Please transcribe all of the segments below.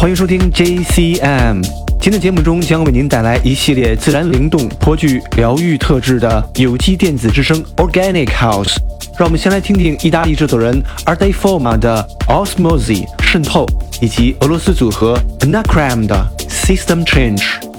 欢迎收听 JCM。今天的节目中将为您带来一系列自然灵动、颇具疗愈特质的有机电子之声 Organic House。让我们先来听听意大利制作人 Arte Forma 的 Osmosis 渗透，以及俄罗斯组合 Anacram 的 System Change。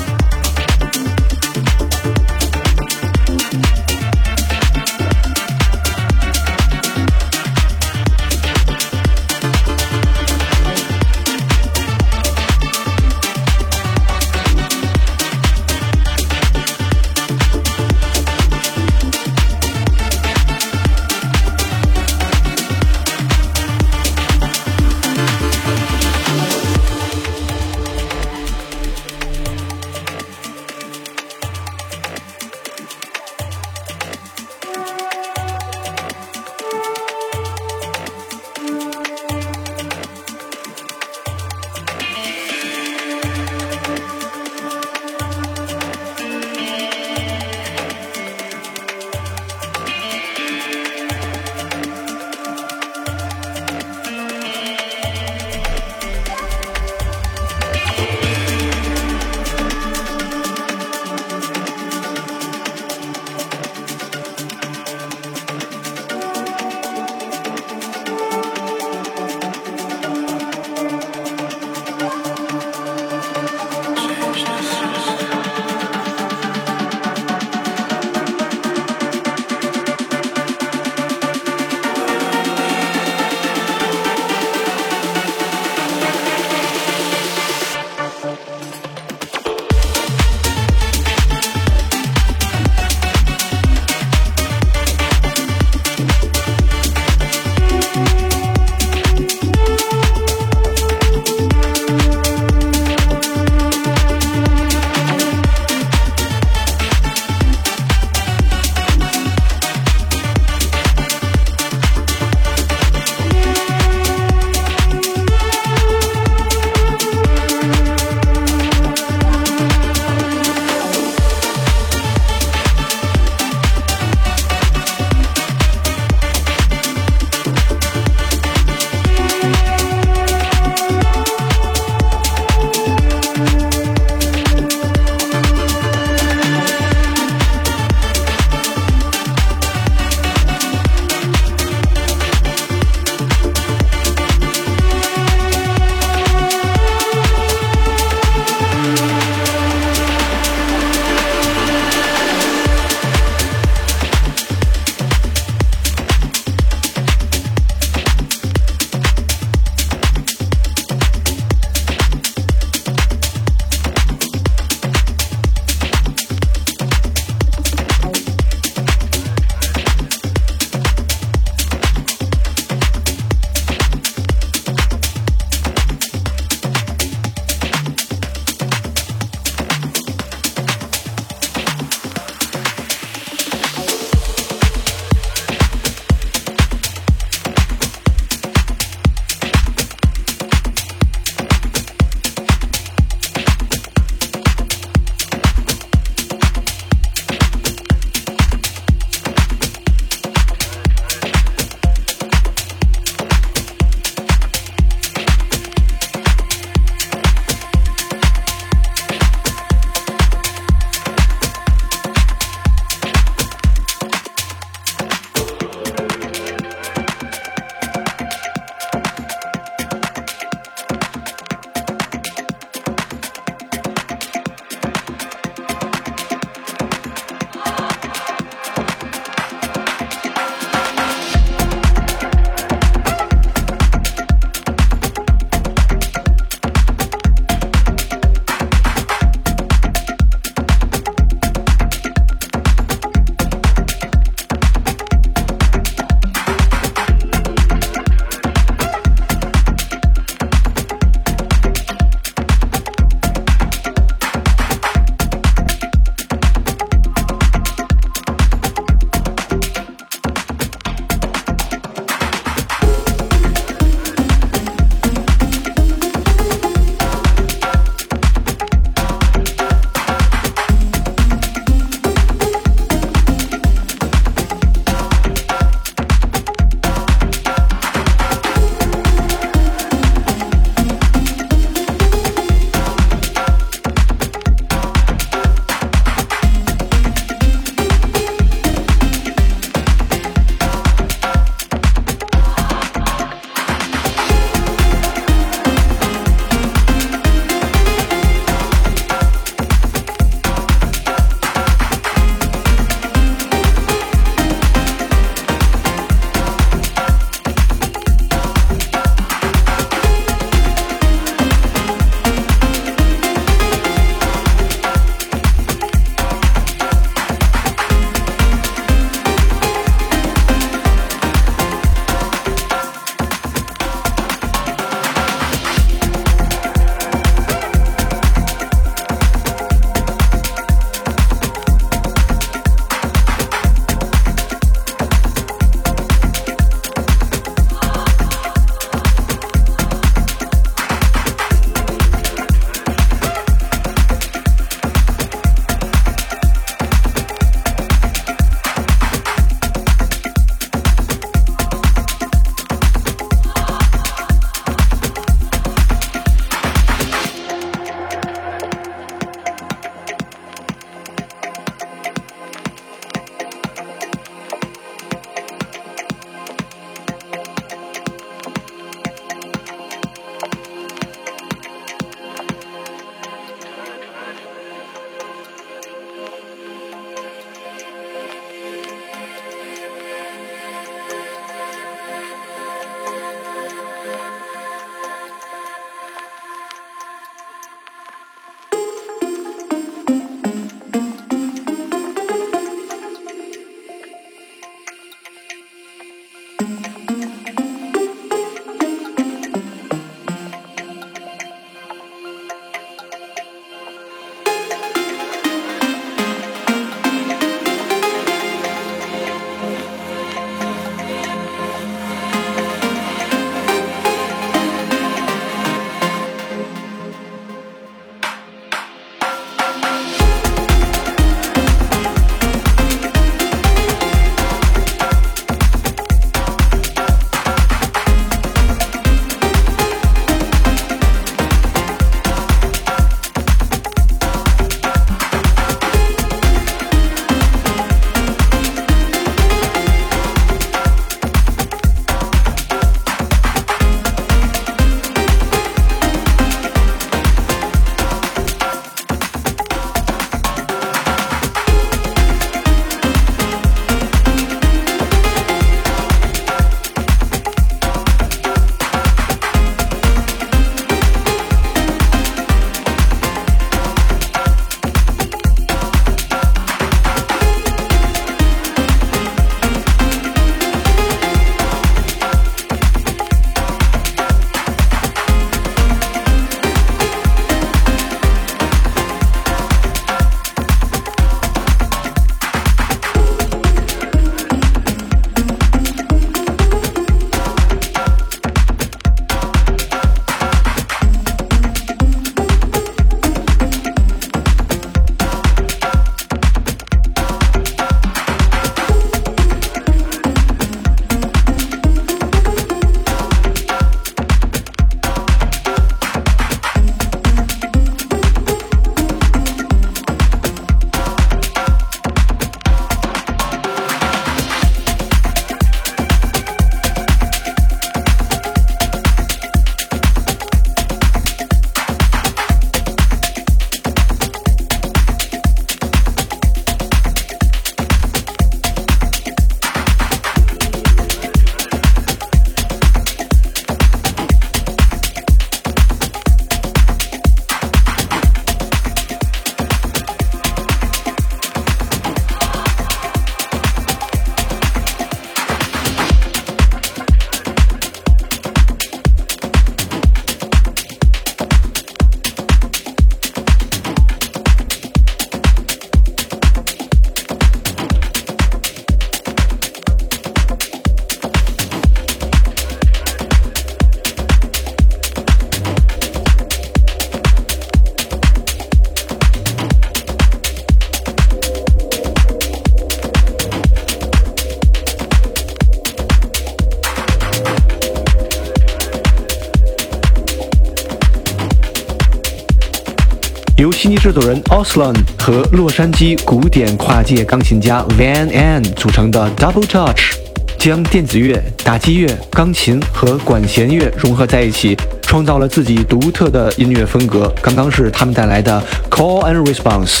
制作人 Oslan 和洛杉矶古典跨界钢琴家 Van An 组成的 Double Touch，将电子乐、打击乐、钢琴和管弦乐融合在一起，创造了自己独特的音乐风格。刚刚是他们带来的 Call and Response。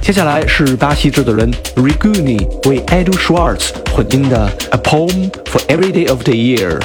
接下来是巴西制作人 Riguni 为 Edu Schwartz 混音的 A Poem for Every Day of the Year。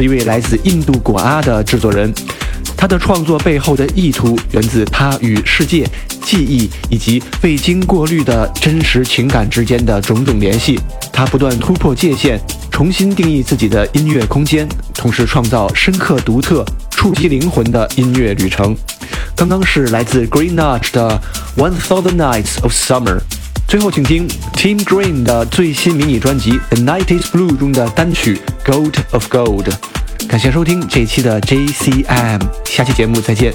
是一位来自印度果阿的制作人，他的创作背后的意图源自他与世界、记忆以及未经过滤的真实情感之间的种种联系。他不断突破界限，重新定义自己的音乐空间，同时创造深刻、独特、触及灵魂的音乐旅程。刚刚是来自 Green Nudge 的 One Thousand Nights of Summer。最后，请听 Team Green 的最新迷你专辑《The Night Is Blue》中的单曲《Gold of Gold》。感谢收听这一期的 JCM，下期节目再见。